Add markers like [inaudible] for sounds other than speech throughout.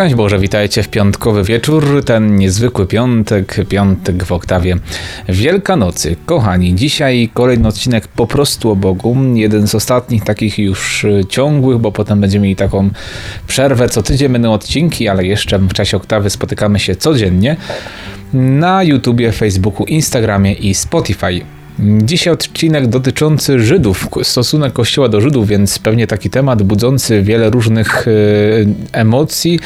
Szczęść Boże, witajcie w piątkowy wieczór, ten niezwykły piątek, piątek w oktawie Wielkanocy. Kochani, dzisiaj kolejny odcinek po prostu o Bogu, jeden z ostatnich takich już ciągłych, bo potem będziemy mieli taką przerwę, co tydzień będą odcinki, ale jeszcze w czasie oktawy spotykamy się codziennie na YouTubie, Facebooku, Instagramie i Spotify. Dzisiaj odcinek dotyczący Żydów, stosunek Kościoła do Żydów, więc pewnie taki temat budzący wiele różnych e, emocji.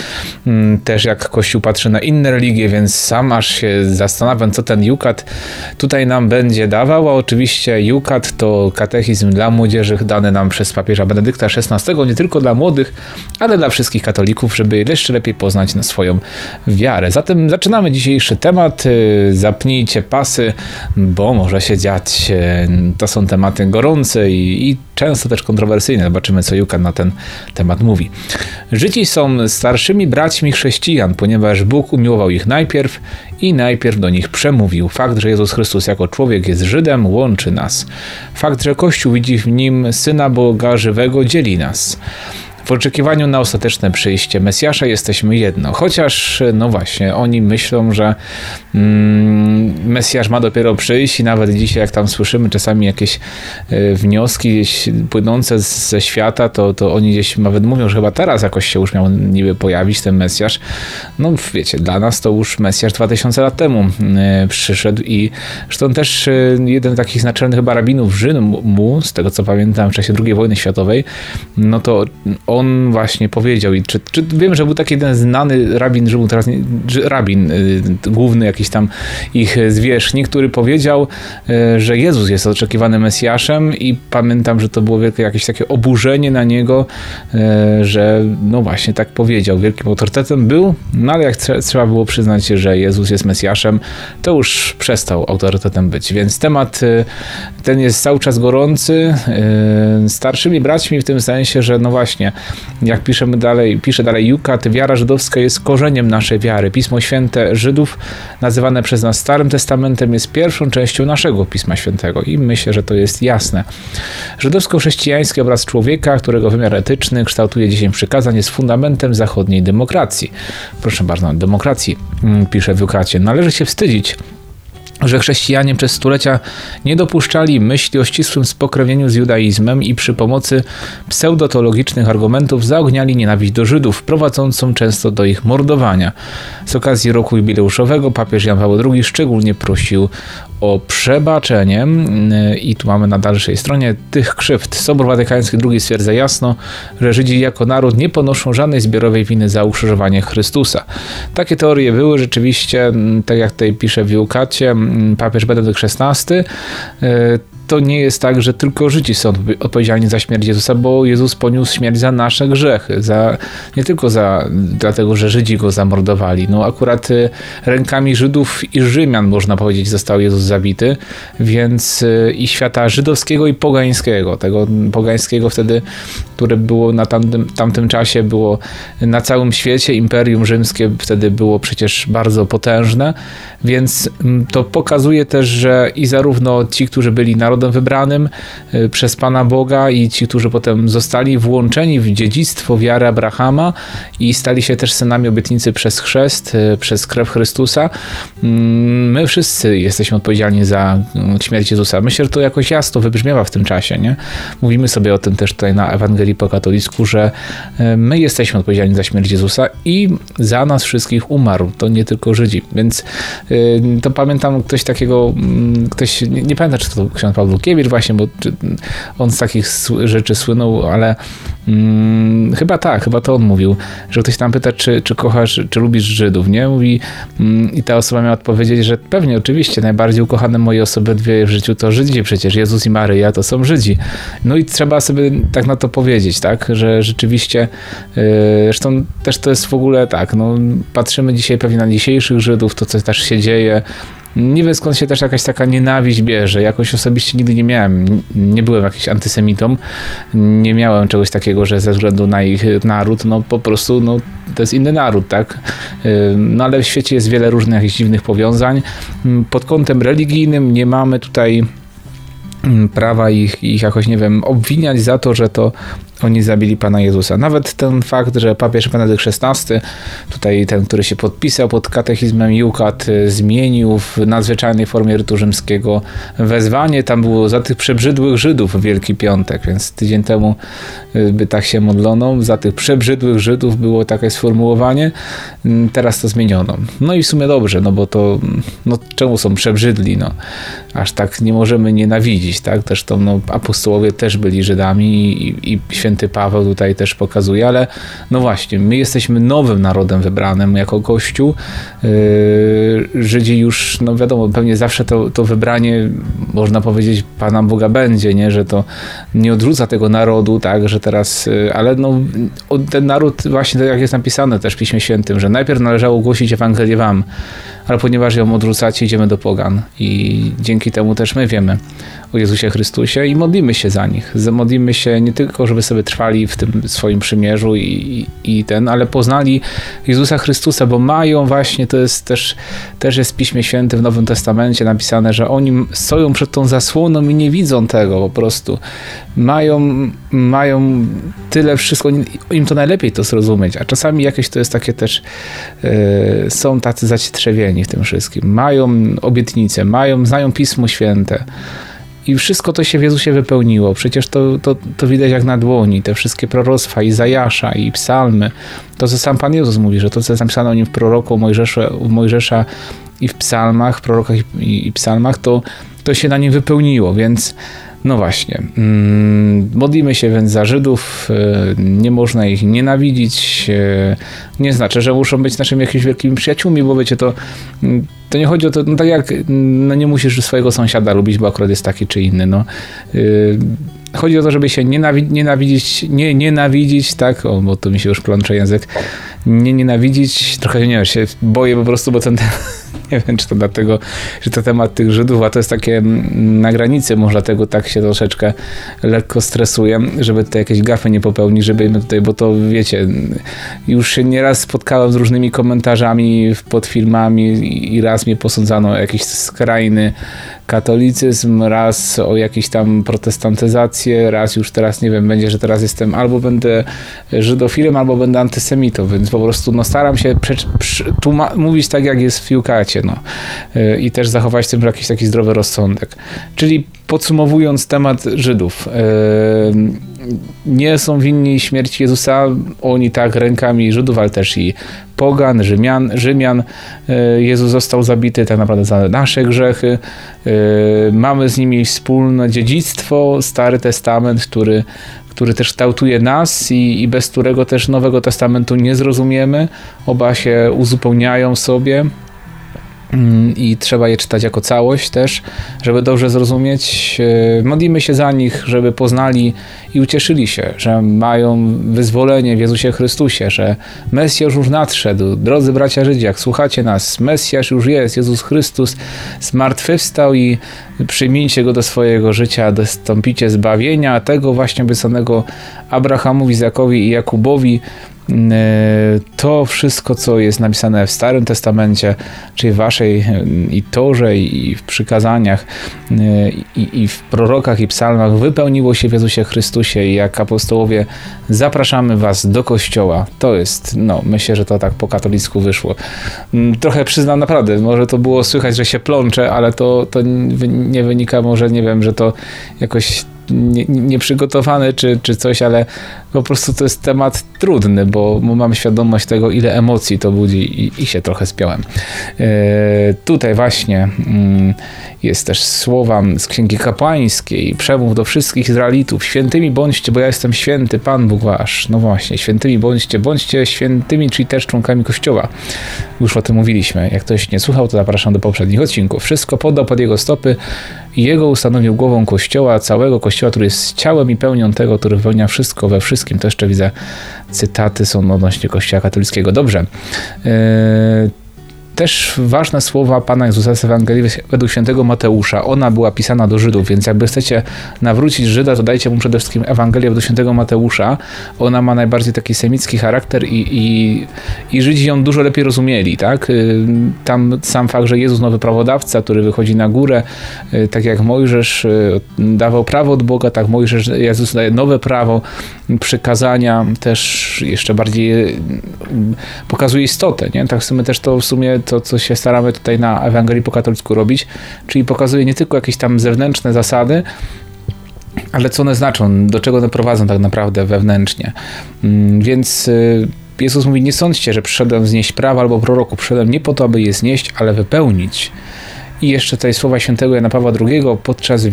Mm, też jak Kościół patrzy na inne religie, więc sam aż się zastanawiam, co ten Jukat tutaj nam będzie dawał. A oczywiście Jukat to katechizm dla młodzieży dany nam przez papieża Benedykta XVI, nie tylko dla młodych, ale dla wszystkich katolików, żeby jeszcze lepiej poznać swoją wiarę. Zatem zaczynamy dzisiejszy temat. E, zapnijcie pasy, bo może się dziać to są tematy gorące i, i często też kontrowersyjne. Zobaczymy, co Jukan na ten temat mówi. Żydzi są starszymi braćmi chrześcijan, ponieważ Bóg umiłował ich najpierw i najpierw do nich przemówił. Fakt, że Jezus Chrystus jako człowiek jest Żydem, łączy nas. Fakt, że Kościół widzi w nim Syna Boga żywego, dzieli nas. W oczekiwaniu na ostateczne przyjście Mesjasza jesteśmy jedno. Chociaż, no właśnie, oni myślą, że mm, Mesjasz ma dopiero przyjść i nawet dzisiaj, jak tam słyszymy czasami jakieś y, wnioski płynące z, ze świata, to, to oni gdzieś nawet mówią, że chyba teraz jakoś się już miał niby pojawić ten Mesjasz. No wiecie, dla nas to już Mesjasz 2000 lat temu y, przyszedł i zresztą też y, jeden z takich naczelnych chyba rabinów Rzymu, z tego co pamiętam, w czasie II wojny światowej, no to on właśnie powiedział, i czy, czy wiem, że był taki jeden znany rabin Rzymu, teraz nie, rabin, y, główny jakiś tam ich zwierzchnik, który powiedział, y, że Jezus jest oczekiwanym Mesjaszem i pamiętam, że to było wielkie jakieś takie oburzenie na niego, y, że no właśnie tak powiedział, wielkim autorytetem był, no ale jak trzeba było przyznać, że Jezus jest Mesjaszem, to już przestał autorytetem być, więc temat ten jest cały czas gorący, starszymi braćmi w tym sensie, że no właśnie, jak piszemy dalej, pisze dalej Jukat, wiara żydowska jest korzeniem naszej wiary. Pismo Święte Żydów, nazywane przez nas Starym Testamentem, jest pierwszą częścią naszego Pisma Świętego i myślę, że to jest jasne. Żydowsko-chrześcijański obraz człowieka, którego wymiar etyczny kształtuje dziesięć przykazań, jest fundamentem zachodniej demokracji. Proszę bardzo, demokracji, mm, pisze w Jukacie. Należy się wstydzić że chrześcijanie przez stulecia nie dopuszczali myśli o ścisłym spokrewnieniu z judaizmem i przy pomocy pseudotologicznych argumentów zaogniali nienawiść do Żydów, prowadzącą często do ich mordowania. Z okazji roku jubileuszowego papież Jan Paweł II szczególnie prosił o przebaczenie i tu mamy na dalszej stronie tych krzywd. Sobór Watykański II stwierdza jasno, że Żydzi jako naród nie ponoszą żadnej zbiorowej winy za ukrzyżowanie Chrystusa. Takie teorie były rzeczywiście, tak jak tutaj pisze w Jukacie, papież Benedykt XVI, to nie jest tak, że tylko Żydzi są odpowiedzialni za śmierć Jezusa, bo Jezus poniósł śmierć za nasze grzechy, za, nie tylko za, dlatego, że Żydzi go zamordowali. No akurat y, rękami Żydów i Rzymian, można powiedzieć, został Jezus zabity, więc y, i świata żydowskiego i pogańskiego, tego pogańskiego wtedy, które było na tamtym, tamtym czasie, było na całym świecie, Imperium Rzymskie wtedy było przecież bardzo potężne, więc mm, to pokazuje też, że i zarówno ci, którzy byli narodem wybranym y, przez Pana Boga i ci, którzy potem zostali włączeni w dziedzictwo wiary Abrahama i stali się też synami obietnicy przez chrzest, y, przez krew Chrystusa. Mm, my wszyscy jesteśmy odpowiedzialni za mm, śmierć Jezusa. Myślę, że to jakoś jasno wybrzmiewa w tym czasie. Nie? Mówimy sobie o tym też tutaj na Ewangelii po katolicku, że y, my jesteśmy odpowiedzialni za śmierć Jezusa i za nas wszystkich umarł. To nie tylko Żydzi. Więc to pamiętam ktoś takiego, mm, ktoś, nie, nie pamiętam, czy to ksiądz Paweł Pawlukiewicz właśnie, bo on z takich rzeczy słynął, ale hmm, chyba tak, chyba to on mówił, że ktoś tam pyta, czy, czy kochasz, czy lubisz Żydów, nie? Mówi hmm, i ta osoba miała odpowiedzieć, że pewnie, oczywiście, najbardziej ukochane moje osoby dwie w życiu to Żydzi przecież, Jezus i Maryja to są Żydzi. No i trzeba sobie tak na to powiedzieć, tak, że rzeczywiście, yy, zresztą też to jest w ogóle tak, no patrzymy dzisiaj pewnie na dzisiejszych Żydów, to co też się dzieje, nie wiem skąd się też jakaś taka nienawiść bierze. Jakoś osobiście nigdy nie miałem, nie byłem jakiś antysemitą. Nie miałem czegoś takiego, że ze względu na ich naród, no po prostu no, to jest inny naród, tak? No ale w świecie jest wiele różnych jakichś dziwnych powiązań. Pod kątem religijnym nie mamy tutaj prawa ich, ich jakoś, nie wiem, obwiniać za to, że to oni zabili Pana Jezusa. Nawet ten fakt, że papież Benedykt XVI, tutaj ten, który się podpisał pod katechizmem Jukat, y, zmienił w nadzwyczajnej formie rytu rzymskiego wezwanie, tam było za tych przebrzydłych Żydów Wielki Piątek, więc tydzień temu y, by tak się modlono, za tych przebrzydłych Żydów było takie sformułowanie, mm, teraz to zmieniono. No i w sumie dobrze, no bo to, no czemu są przebrzydli, no aż tak nie możemy nienawidzić, tak, to no, apostołowie też byli Żydami i, i święty Paweł tutaj też pokazuje, ale no właśnie, my jesteśmy nowym narodem wybranym jako Kościół. Yy, Żydzi już, no wiadomo, pewnie zawsze to, to wybranie, można powiedzieć, Pana Boga będzie, nie? że to nie odrzuca tego narodu, tak, że teraz, yy, ale no, ten naród, właśnie tak jak jest napisane też w Piśmie Świętym, że najpierw należało głosić Ewangelię wam, ale ponieważ ją odrzucacie, idziemy do pogan i dzięki temu też my wiemy o Jezusie Chrystusie i modlimy się za nich. Modlimy się nie tylko, żeby sobie trwali w tym swoim przymierzu i, i ten, ale poznali Jezusa Chrystusa, bo mają właśnie, to jest też, też jest w Piśmie Świętym w Nowym Testamencie napisane, że oni stoją przed tą zasłoną i nie widzą tego po prostu. Mają, mają tyle wszystko, im to najlepiej to zrozumieć, a czasami jakieś to jest takie też, yy, są tacy zacietrzewieni w tym wszystkim. Mają obietnice, mają, znają Pismo Święte. I wszystko to się w Jezusie wypełniło. Przecież to, to, to widać jak na dłoni. Te wszystkie proroctwa Izajasza i psalmy. To, co sam Pan Jezus mówi, że to, co jest napisane o nim w proroku Mojżesza, Mojżesza i w psalmach, prorokach i, i psalmach, to, to się na nim wypełniło. Więc no właśnie. Mm, modlimy się więc za Żydów. E, nie można ich nienawidzić. E, nie znaczy, że muszą być naszymi jakimiś wielkimi przyjaciółmi, bo wiecie, to, mm, to nie chodzi o to, no tak jak no nie musisz swojego sąsiada lubić, bo akurat jest taki czy inny. No. E, chodzi o to, żeby się nienawidzić, nie nienawidzić, tak, o, bo to mi się już plącze język, nie nienawidzić, trochę nie wiem, się boję po prostu, bo ten [laughs] nie wiem, czy to dlatego, że to temat tych Żydów, a to jest takie mm, na granicy, może dlatego tak się troszeczkę lekko stresuję, żeby tutaj jakieś gafy nie popełnić, żeby tutaj, bo to wiecie, już się nieraz spotkałem z różnymi komentarzami pod filmami i raz mnie posądzano o jakiś skrajny katolicyzm, raz o jakieś tam protestantyzację, raz już teraz nie wiem, będzie, że teraz jestem albo będę żydofilem, albo będę antysemitą, więc po prostu no, staram się mówić tak, jak jest w Jukacie no. Y, i też zachować w tym jakiś taki zdrowy rozsądek. Czyli podsumowując temat Żydów, y, nie są winni śmierci Jezusa, oni tak rękami Żydów, ale też i pogan, Rzymian, Rzymian. Y, Jezus został zabity tak naprawdę za nasze grzechy. Mamy z nimi wspólne dziedzictwo, Stary Testament, który który też kształtuje nas i, i bez którego też Nowego Testamentu nie zrozumiemy. Oba się uzupełniają sobie i trzeba je czytać jako całość też, żeby dobrze zrozumieć. E, modlimy się za nich, żeby poznali i ucieszyli się, że mają wyzwolenie w Jezusie Chrystusie, że Mesjasz już nadszedł. Drodzy bracia Żydzi, jak słuchacie nas, Mesjasz już jest, Jezus Chrystus zmartwychwstał i przyjmijcie go do swojego życia, dostąpicie zbawienia, tego właśnie obiecanego Abrahamowi, Izakowi i Jakubowi, to wszystko, co jest napisane w Starym Testamencie, czyli w waszej e, i Torze, i w przykazaniach, e, i, i w prorokach, i psalmach, wypełniło się w Jezusie Chrystusie i jak apostołowie zapraszamy was do Kościoła. To jest, no, myślę, że to tak po katolicku wyszło. Mm, trochę przyznam naprawdę, może to było słychać, że się plączę, ale to, to nie wynika może, nie wiem, że to jakoś nieprzygotowany nie czy, czy coś, ale po prostu to jest temat trudny, bo mam świadomość tego, ile emocji to budzi i, i się trochę spiąłem. E, tutaj właśnie mm, jest też słowa z Księgi Kapłańskiej, przemów do wszystkich Izraelitów, świętymi bądźcie, bo ja jestem święty, Pan Bóg wasz. No właśnie, świętymi bądźcie, bądźcie świętymi, czyli też członkami Kościoła. Już o tym mówiliśmy. Jak ktoś nie słuchał, to zapraszam do poprzednich odcinków. Wszystko podał pod jego stopy jego ustanowił głową Kościoła, całego Kościoła, który jest ciałem i pełnią tego, który wypełnia wszystko we wszystkim. To jeszcze widzę cytaty są odnośnie Kościoła katolickiego. Dobrze. Yy też ważne słowa Pana Jezusa z Ewangelii według świętego Mateusza. Ona była pisana do Żydów, więc jakby chcecie nawrócić Żyda, to dajcie mu przede wszystkim Ewangelię według świętego Mateusza. Ona ma najbardziej taki semicki charakter i, i, i Żydzi ją dużo lepiej rozumieli. Tak? Y, tam sam fakt, że Jezus, nowy prawodawca, który wychodzi na górę, y, tak jak Mojżesz y, dawał prawo od Boga, tak Mojżesz, Jezus daje nowe prawo, przykazania, też jeszcze bardziej pokazuje istotę. Nie? Tak w sumie też to w sumie to, co się staramy tutaj na Ewangelii po katolicku robić, czyli pokazuje nie tylko jakieś tam zewnętrzne zasady, ale co one znaczą, do czego one prowadzą tak naprawdę wewnętrznie. Mm, więc y, Jezus mówi, nie sądźcie, że przyszedłem znieść prawa albo proroku. Przyszedłem nie po to, aby je znieść, ale wypełnić. I jeszcze tutaj słowa świętego Jana Pawła II podczas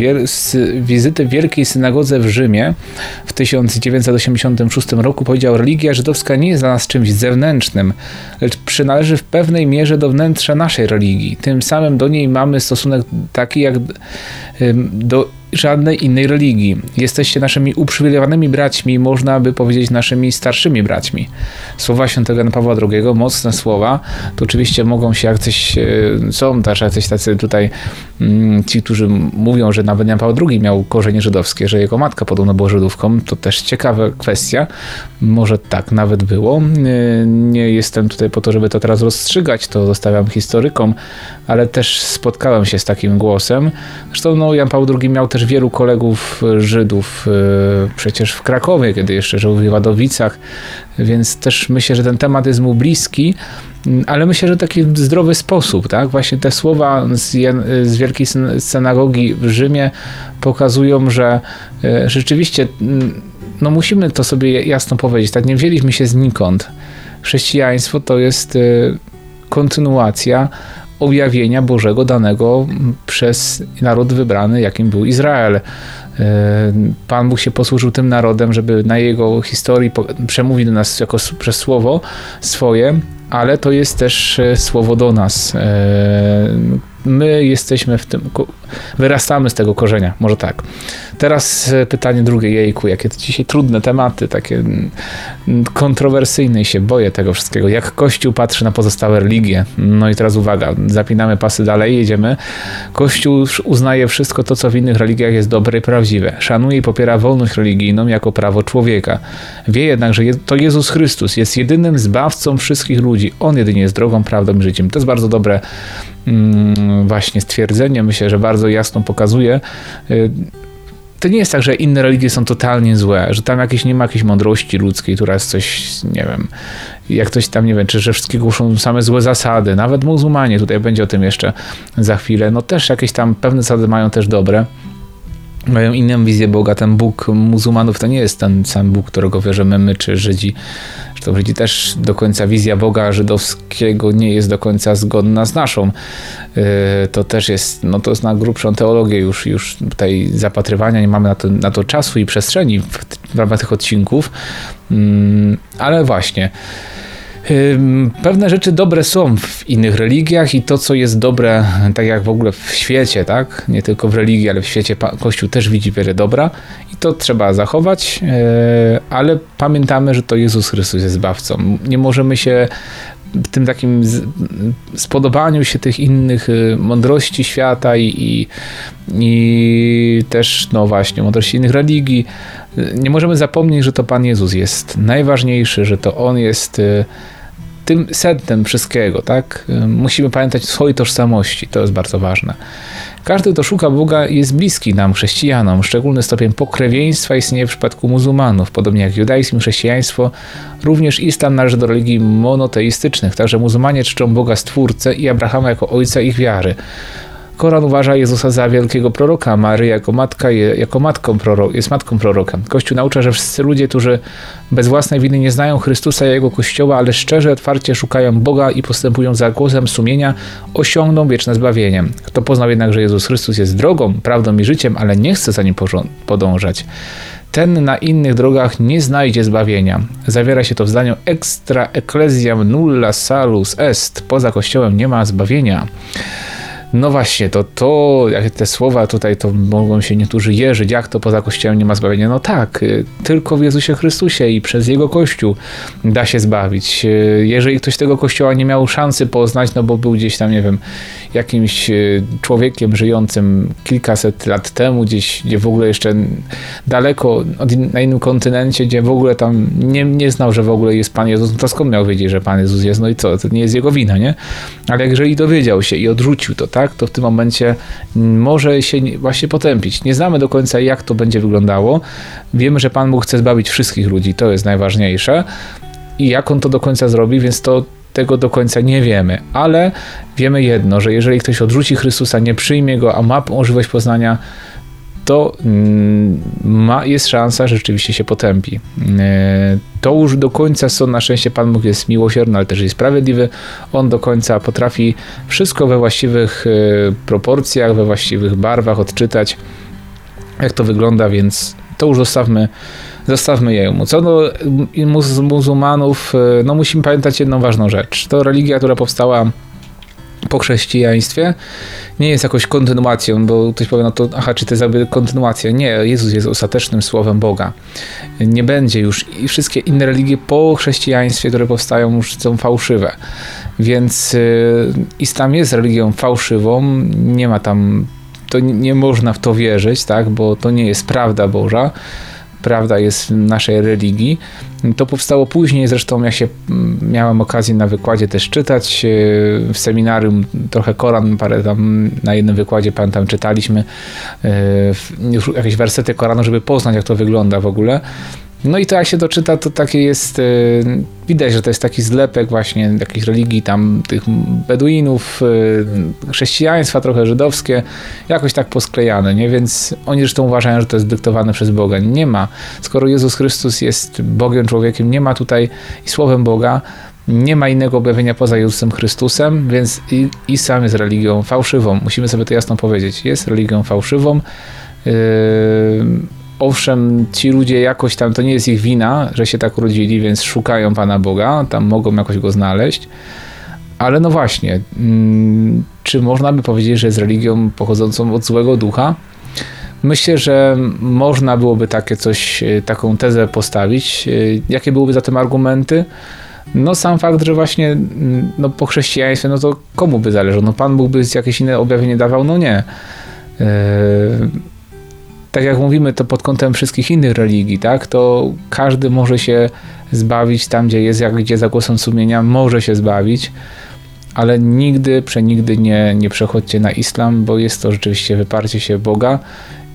wizyty w Wielkiej Synagodze w Rzymie w 1986 roku powiedział: Religia żydowska nie jest dla nas czymś zewnętrznym, lecz przynależy w pewnej mierze do wnętrza naszej religii. Tym samym do niej mamy stosunek taki jak do żadnej innej religii. Jesteście naszymi uprzywilejowanymi braćmi, można by powiedzieć naszymi starszymi braćmi. Słowa świętego Jana Pawła II, mocne słowa, to oczywiście mogą się jak coś, e, są też jacyś tacy tutaj mm, ci, którzy mówią, że nawet Jan Paweł II miał korzenie żydowskie, że jego matka podobno była Żydówką, to też ciekawa kwestia. Może tak nawet było. E, nie jestem tutaj po to, żeby to teraz rozstrzygać, to zostawiam historykom, ale też spotkałem się z takim głosem. Zresztą no, Jan Paweł II miał też też wielu kolegów e, Żydów e, przecież w Krakowie, kiedy jeszcze żył w Wadowicach, więc też myślę, że ten temat jest mu bliski, mm, ale myślę, że taki zdrowy sposób, tak? Właśnie te słowa z, z Wielkiej Synagogi w Rzymie pokazują, że e, rzeczywiście mm, no musimy to sobie jasno powiedzieć, tak nie wzięliśmy się znikąd. Chrześcijaństwo to jest kontynuacja objawienia Bożego danego przez naród wybrany, jakim był Izrael. E, Pan Bóg się posłużył tym narodem, żeby na jego historii przemówić do nas jako przez słowo swoje, ale to jest też e, słowo do nas. E, my jesteśmy w tym, wyrastamy z tego korzenia, może tak. Teraz e, pytanie drugie, jejku, jakie to dzisiaj trudne tematy, takie kontrowersyjne i się boję tego wszystkiego. Jak Kościół patrzy na pozostałe religie? No i teraz uwaga, zapinamy pasy dalej, jedziemy. Kościół uznaje wszystko to, co w innych religiach jest dobre i prawdziwe. Szanuje i popiera wolność religijną jako prawo człowieka. Wie jednak, że to Jezus Chrystus jest jedynym zbawcą wszystkich ludzi. On jedynie jest drogą, prawdą i życiem. To jest bardzo dobre mm, właśnie stwierdzenie. Myślę, że bardzo jasno pokazuje y, to nie jest tak, że inne religie są totalnie złe, że tam jakieś nie ma jakiejś mądrości ludzkiej, która jest coś, nie wiem, jak ktoś tam, nie wiem, czy że wszystkie głoszą same złe zasady, nawet muzułmanie, tutaj będzie o tym jeszcze za chwilę, no też jakieś tam pewne zasady mają też dobre, mają inną wizję Boga. Ten Bóg muzułmanów to nie jest ten sam Bóg, którego wierzymy my czy Żydzi. Zresztą Żydzi też do końca wizja Boga żydowskiego nie jest do końca zgodna z naszą. Yy, to też jest, no to jest na grubszą teologię już, już tutaj zapatrywania, nie mamy na to, na to czasu i przestrzeni w, w ramach tych odcinków. Yy, ale właśnie, Pewne rzeczy dobre są w innych religiach i to, co jest dobre, tak jak w ogóle w świecie, tak? Nie tylko w religii, ale w świecie Kościół też widzi wiele dobra i to trzeba zachować, e, ale pamiętamy, że to Jezus Chrystus jest zbawcą. Nie możemy się tym takim spodobaniu się tych innych y, mądrości świata i, i, i, też, no właśnie, mądrości innych religii. Nie możemy zapomnieć, że to Pan Jezus jest najważniejszy, że to On jest y, tym sednem wszystkiego, tak? Musimy pamiętać o swojej tożsamości, to jest bardzo ważne. Każdy, kto szuka Boga, jest bliski nam, chrześcijanom. Szczególny stopień pokrewieństwa istnieje w przypadku muzułmanów. Podobnie jak judaizm i chrześcijaństwo, również islam należy do religii monoteistycznych, także muzułmanie czczą Boga Stwórcę i Abrahama jako ojca ich wiary. Koran uważa Jezusa za wielkiego proroka, Mary jako, matka, jako matką prorok, jest matką proroka. Kościół naucza, że wszyscy ludzie, którzy bez własnej winy nie znają Chrystusa i Jego Kościoła, ale szczerze, otwarcie szukają Boga i postępują za głosem sumienia, osiągną wieczne zbawienie. Kto poznał jednak, że Jezus Chrystus jest drogą, prawdą i życiem, ale nie chce za nim podążać, ten na innych drogach nie znajdzie zbawienia. Zawiera się to w zdaniu extra ecclesiam nulla salus est. Poza Kościołem nie ma zbawienia. No właśnie, to, to te słowa tutaj, to mogą się niektórzy jeżyć, jak to poza Kościołem nie ma zbawienia. No tak, y, tylko w Jezusie Chrystusie i przez Jego Kościół da się zbawić. Y, jeżeli ktoś tego Kościoła nie miał szansy poznać, no bo był gdzieś tam, nie wiem, jakimś y, człowiekiem żyjącym kilkaset lat temu, gdzieś, gdzie w ogóle jeszcze daleko, na innym kontynencie, gdzie w ogóle tam nie, nie znał, że w ogóle jest Pan Jezus, no to skąd miał wiedzieć, że Pan Jezus jest? No i co? To nie jest jego wina, nie? Ale jeżeli dowiedział się i odrzucił to, tak, to w tym momencie może się właśnie potępić. Nie znamy do końca, jak to będzie wyglądało. Wiemy, że Pan Bóg chce zbawić wszystkich ludzi, to jest najważniejsze. I jak on to do końca zrobi, więc to tego do końca nie wiemy, ale wiemy jedno, że jeżeli ktoś odrzuci Chrystusa, nie przyjmie go, a ma możliwość poznania, to mm, ma, jest szansa, że rzeczywiście się potępi. E, to już do końca są na szczęście Pan Bóg jest miłosierny, ale też jest sprawiedliwy. On do końca potrafi wszystko we właściwych e, proporcjach, we właściwych barwach odczytać, jak to wygląda, więc to już zostawmy, zostawmy jemu. Co do muzułmanów, e, no musimy pamiętać jedną ważną rzecz. To religia, która powstała po chrześcijaństwie nie jest jakąś kontynuacją, bo ktoś powie, no to aha, czy to jest jakby kontynuacja? Nie, Jezus jest ostatecznym słowem Boga. Nie będzie już i wszystkie inne religie po chrześcijaństwie, które powstają już są fałszywe. Więc y, islam jest religią fałszywą, nie ma tam, to nie można w to wierzyć, tak, bo to nie jest prawda Boża prawda jest w naszej religii. To powstało później, zresztą ja się mm, miałem okazję na wykładzie też czytać e, w seminarium, trochę Koran, parę tam na jednym wykładzie pamiętam czytaliśmy e, już jakieś wersety Koranu, żeby poznać jak to wygląda w ogóle. No i to jak się doczyta, to takie jest, e, widać, że to jest taki zlepek właśnie jakichś religii tam tych Beduinów, e, chrześcijaństwa trochę żydowskie, jakoś tak posklejane, nie? Więc oni zresztą uważają, że to jest dyktowane przez Boga. Nie ma. Skoro Jezus Chrystus jest Bogiem, człowiekiem, nie ma tutaj i Słowem Boga, nie ma innego objawienia poza Jezusem Chrystusem, więc i, i sam jest religią fałszywą. Musimy sobie to jasno powiedzieć. Jest religią fałszywą. Yy, owszem, ci ludzie jakoś tam, to nie jest ich wina, że się tak urodzili, więc szukają Pana Boga, tam mogą jakoś go znaleźć. Ale no właśnie, mm, czy można by powiedzieć, że jest religią pochodzącą od złego ducha? Myślę, że można byłoby takie coś, e, taką tezę postawić. E, jakie byłyby za tym argumenty? No sam fakt, że właśnie mm, no, po chrześcijaństwie, no to komu by zależało? No Pan Bóg by jakieś inne objawienie dawał? No nie. Tak jak mówimy to pod kątem wszystkich innych religii, tak, to każdy może się zbawić tam, gdzie jest, jak gdzie za głosem sumienia, może się zbawić, ale nigdy, przenigdy nie, nie przechodźcie na islam, bo jest to rzeczywiście wyparcie się Boga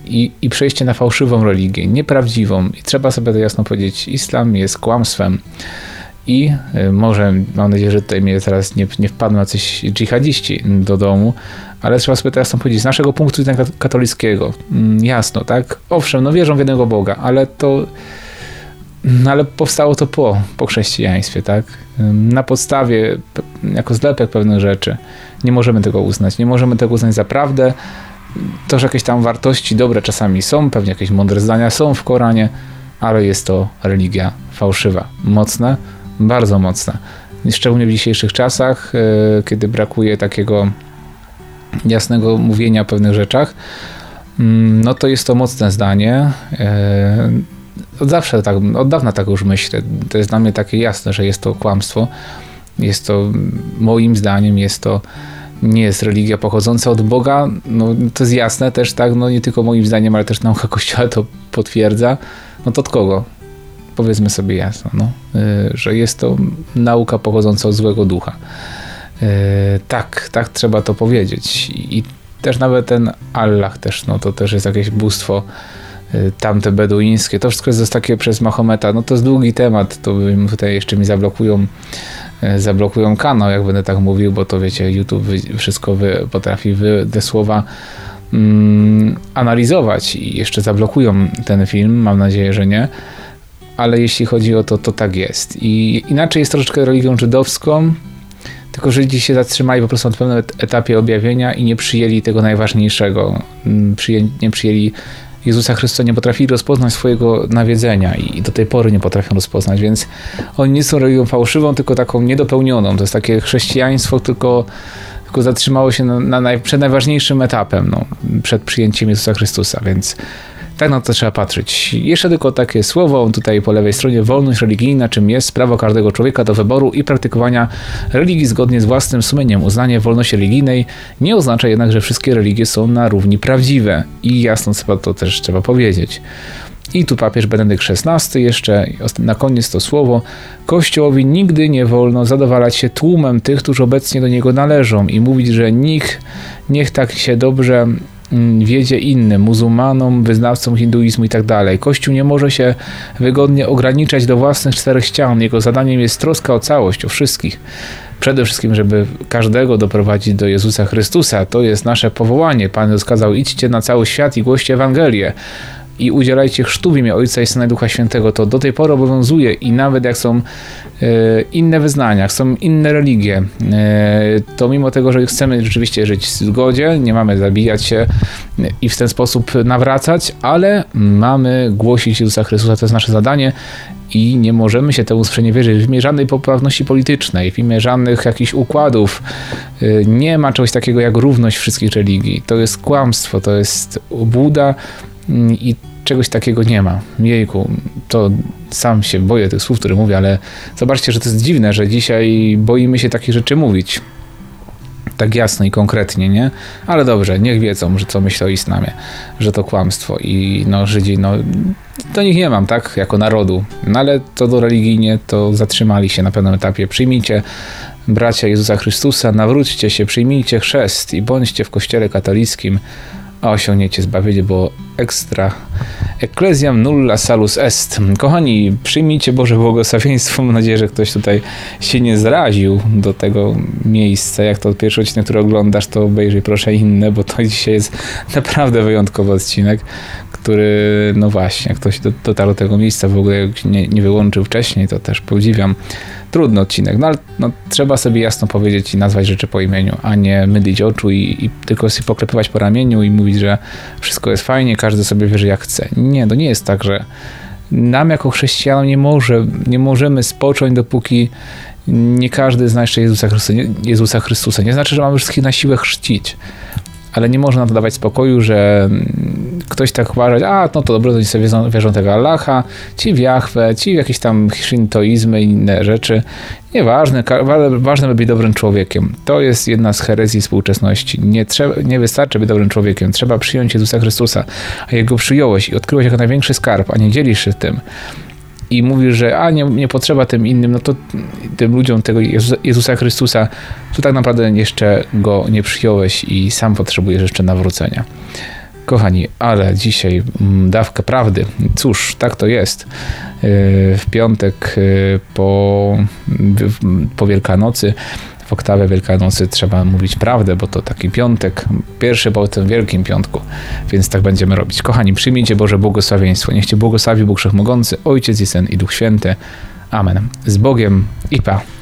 i, i przejście na fałszywą religię, nieprawdziwą. I trzeba sobie to jasno powiedzieć, islam jest kłamstwem. I y, może, mam nadzieję, że tutaj mnie teraz nie, nie wpadną jacyś dżihadziści do domu, ale trzeba sobie teraz powiedzieć, z naszego punktu widzenia katolickiego, mm, jasno, tak? Owszem, no wierzą w jednego Boga, ale to no ale powstało to po, po chrześcijaństwie, tak? Na podstawie, jako zlepek pewnych rzeczy. Nie możemy tego uznać. Nie możemy tego uznać za prawdę. To, że jakieś tam wartości dobre czasami są, pewnie jakieś mądre zdania są w Koranie, ale jest to religia fałszywa. Mocne, bardzo mocne. Szczególnie w dzisiejszych czasach, e, kiedy brakuje takiego jasnego mówienia o pewnych rzeczach, mm, no to jest to mocne zdanie. E, od zawsze tak, od dawna tak już myślę. To jest dla mnie takie jasne, że jest to kłamstwo. Jest to, moim zdaniem, jest to, nie jest religia pochodząca od Boga. No, to jest jasne też, tak, no nie tylko moim zdaniem, ale też nauka [laughs] Kościoła to potwierdza. No to od kogo? Powiedzmy sobie jasno, no, e, że jest to nauka pochodząca od złego ducha. E, tak, tak trzeba to powiedzieć. I też nawet ten Allah też, no to też jest jakieś bóstwo e, tamte beduińskie. To wszystko jest takie przez Mahometa. No to jest długi temat, to tutaj jeszcze mi zablokują zablokują kanał, jak będę tak mówił, bo to wiecie, YouTube wszystko wy, potrafi wy, te słowa mm, analizować i jeszcze zablokują ten film, mam nadzieję, że nie. Ale jeśli chodzi o to, to tak jest. I inaczej jest troszeczkę religią żydowską, tylko Żydzi się zatrzymali po prostu na pewnym etapie objawienia i nie przyjęli tego najważniejszego. Mm, nie przyjęli Jezusa Chrystusa, nie potrafili rozpoznać swojego nawiedzenia i do tej pory nie potrafią rozpoznać, więc oni nie są religią fałszywą, tylko taką niedopełnioną. To jest takie chrześcijaństwo, tylko tylko zatrzymało się na, na naj, przed najważniejszym etapem, no, przed przyjęciem Jezusa Chrystusa, więc tak na to trzeba patrzeć. Jeszcze tylko takie słowo tutaj po lewej stronie. Wolność religijna, czym jest prawo każdego człowieka do wyboru i praktykowania religii zgodnie z własnym sumieniem. Uznanie wolności religijnej nie oznacza jednak, że wszystkie religie są na równi prawdziwe. I jasno chyba to też trzeba powiedzieć. I tu papież Benedykt XVI jeszcze na koniec to słowo. Kościołowi nigdy nie wolno zadowalać się tłumem tych, którzy obecnie do niego należą i mówić, że nikt niech tak się dobrze wiedzie innym, muzułmanom, wyznawcom hinduizmu i tak. Kościół nie może się wygodnie ograniczać do własnych czterech ścian. Jego zadaniem jest troska o całość, o wszystkich. Przede wszystkim, żeby każdego doprowadzić do Jezusa Chrystusa. To jest nasze powołanie. Pan rozkazał idźcie na cały świat i głoście Ewangelię i udzielajcie chrztu w imię Ojca i Syna Ducha Świętego, to do tej pory obowiązuje i nawet jak są e, inne wyznania, są inne religie, e, to mimo tego, że chcemy rzeczywiście żyć w zgodzie, nie mamy zabijać się i w ten sposób nawracać, ale mamy głosić Jezusa Chrystusa, to jest nasze zadanie i nie możemy się temu sprzeniewierzyć w imię żadnej poprawności politycznej, w imię żadnych jakichś układów. E, nie ma czegoś takiego jak równość wszystkich religii. To jest kłamstwo, to jest obłuda, i czegoś takiego nie ma. Jejku, to sam się boję tych słów, które mówię, ale zobaczcie, że to jest dziwne, że dzisiaj boimy się takich rzeczy mówić. Tak jasno i konkretnie, nie? Ale dobrze, niech wiedzą, że co myślę o islamie, że to kłamstwo i no Żydzi, no do nich nie mam, tak? Jako narodu. No ale to do religijnie to zatrzymali się na pewnym etapie. Przyjmijcie bracia Jezusa Chrystusa, nawróćcie się, przyjmijcie chrzest i bądźcie w kościele katolickim a osiągniecie zbawienie, bo ekstra ecclesiam nulla salus est. Kochani, przyjmijcie Boże błogosławieństwo. Mam nadzieję, że ktoś tutaj się nie zraził do tego miejsca. Jak to pierwszy odcinek, który oglądasz, to obejrzyj proszę inne, bo to dzisiaj jest naprawdę wyjątkowy odcinek, który, no właśnie, ktoś dotarł do tego miejsca, w ogóle nie, nie wyłączył wcześniej, to też podziwiam trudny odcinek, no ale no, trzeba sobie jasno powiedzieć i nazwać rzeczy po imieniu, a nie mydlić oczu i, i tylko sobie poklepywać po ramieniu i mówić, że wszystko jest fajnie, każdy sobie wierzy jak chce. Nie, to nie jest tak, że nam jako chrześcijanom nie, może, nie możemy spocząć, dopóki nie każdy zna jeszcze Jezusa Chrystusa. Nie, Jezusa Chrystusa. nie znaczy, że mamy wszystkich na siłę chrzcić, ale nie można na to dawać spokoju, że ktoś tak uważa, a no to dobrze, to oni sobie wierzą, wierzą tego Allaha, ci w Jahwe, ci w jakieś tam shintoizmy i inne rzeczy. Nieważne, ważne by być dobrym człowiekiem. To jest jedna z herezji współczesności. Nie, trzeba, nie wystarczy być dobrym człowiekiem, trzeba przyjąć Jezusa Chrystusa, a jego przyjąłeś i odkryłeś jako największy skarb, a nie dzielisz się tym i mówisz, że a nie, nie potrzeba tym innym, no to tym ludziom tego Jezusa Chrystusa, to tak naprawdę jeszcze go nie przyjąłeś i sam potrzebujesz jeszcze nawrócenia. Kochani, ale dzisiaj mm, dawkę prawdy. Cóż, tak to jest. Y, w piątek y, po, po Wielkanocy w oktawę Wielkanocy trzeba mówić prawdę, bo to taki piątek, pierwszy po tym Wielkim Piątku, więc tak będziemy robić. Kochani, przyjmijcie Boże błogosławieństwo. Niech Cię błogosławi Bóg Wszechmogący, Ojciec i Syn i Duch Święty. Amen. Z Bogiem i Pa.